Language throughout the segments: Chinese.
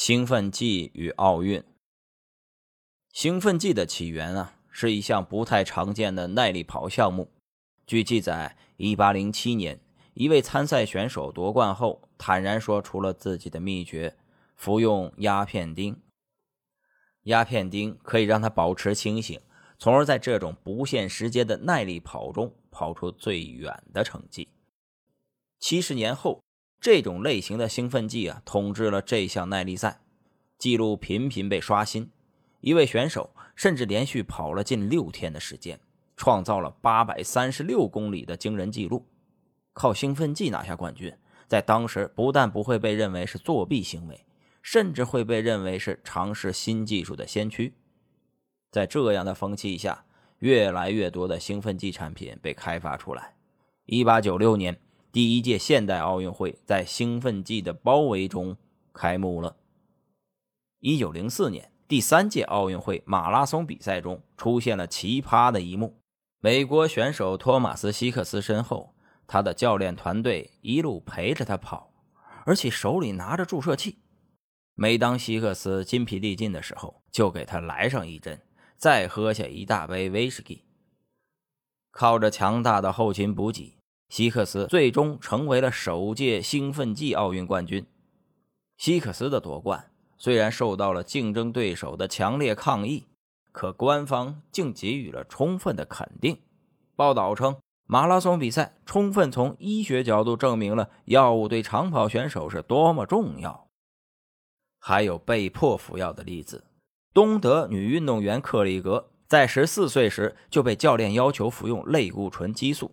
兴奋剂与奥运。兴奋剂的起源啊，是一项不太常见的耐力跑项目。据记载，1807年，一位参赛选手夺冠后，坦然说出了自己的秘诀：服用鸦片酊。鸦片酊可以让他保持清醒，从而在这种不限时间的耐力跑中跑出最远的成绩。七十年后。这种类型的兴奋剂啊，统治了这项耐力赛，记录频频被刷新。一位选手甚至连续跑了近六天的时间，创造了八百三十六公里的惊人记录。靠兴奋剂拿下冠军，在当时不但不会被认为是作弊行为，甚至会被认为是尝试新技术的先驱。在这样的风气下，越来越多的兴奋剂产品被开发出来。一八九六年。第一届现代奥运会在兴奋剂的包围中开幕了。一九零四年，第三届奥运会马拉松比赛中出现了奇葩的一幕：美国选手托马斯·希克斯身后，他的教练团队一路陪着他跑，而且手里拿着注射器。每当希克斯筋疲力尽的时候，就给他来上一针，再喝下一大杯威士忌。靠着强大的后勤补给。希克斯最终成为了首届兴奋剂奥运冠军。希克斯的夺冠虽然受到了竞争对手的强烈抗议，可官方竟给予了充分的肯定。报道称，马拉松比赛充分从医学角度证明了药物对长跑选手是多么重要。还有被迫服药的例子：东德女运动员克里格在十四岁时就被教练要求服用类固醇激素。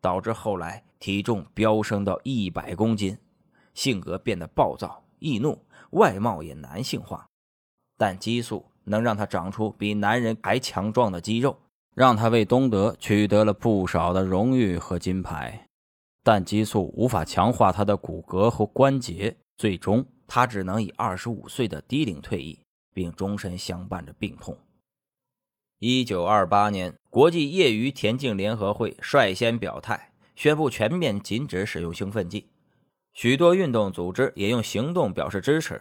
导致后来体重飙升到一百公斤，性格变得暴躁易怒，外貌也男性化。但激素能让他长出比男人还强壮的肌肉，让他为东德取得了不少的荣誉和金牌。但激素无法强化他的骨骼和关节，最终他只能以二十五岁的低龄退役，并终身相伴着病痛。一九二八年，国际业余田径联合会率先表态，宣布全面禁止使用兴奋剂。许多运动组织也用行动表示支持，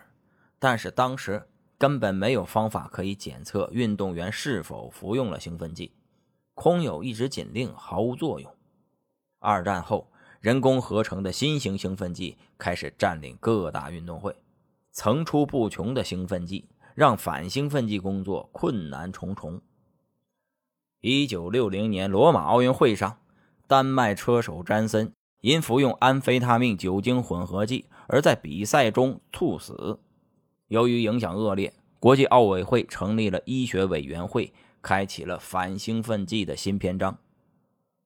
但是当时根本没有方法可以检测运动员是否服用了兴奋剂，空有一纸禁令毫无作用。二战后，人工合成的新型兴奋剂开始占领各大运动会，层出不穷的兴奋剂让反兴奋剂工作困难重重。一九六零年罗马奥运会上，丹麦车手詹森因服用安非他命酒精混合剂而在比赛中猝死。由于影响恶劣，国际奥委会成立了医学委员会，开启了反兴奋剂的新篇章。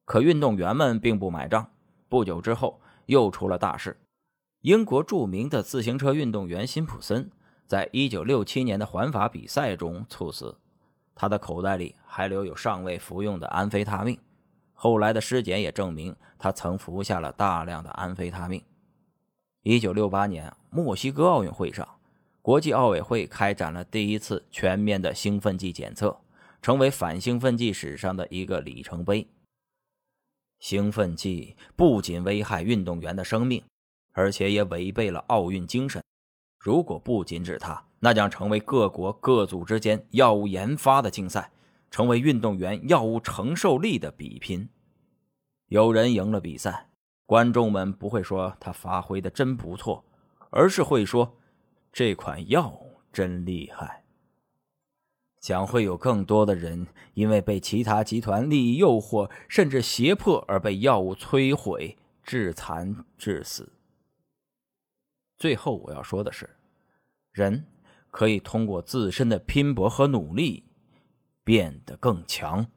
可运动员们并不买账。不久之后，又出了大事：英国著名的自行车运动员辛普森在一九六七年的环法比赛中猝死。他的口袋里还留有尚未服用的安非他命，后来的尸检也证明他曾服下了大量的安非他命。一九六八年墨西哥奥运会上，国际奥委会开展了第一次全面的兴奋剂检测，成为反兴奋剂史上的一个里程碑。兴奋剂不仅危害运动员的生命，而且也违背了奥运精神。如果不禁止它，那将成为各国各组之间药物研发的竞赛，成为运动员药物承受力的比拼。有人赢了比赛，观众们不会说他发挥的真不错，而是会说这款药真厉害。将会有更多的人因为被其他集团利益诱惑，甚至胁迫而被药物摧毁、致残、致死。最后我要说的是，人可以通过自身的拼搏和努力变得更强。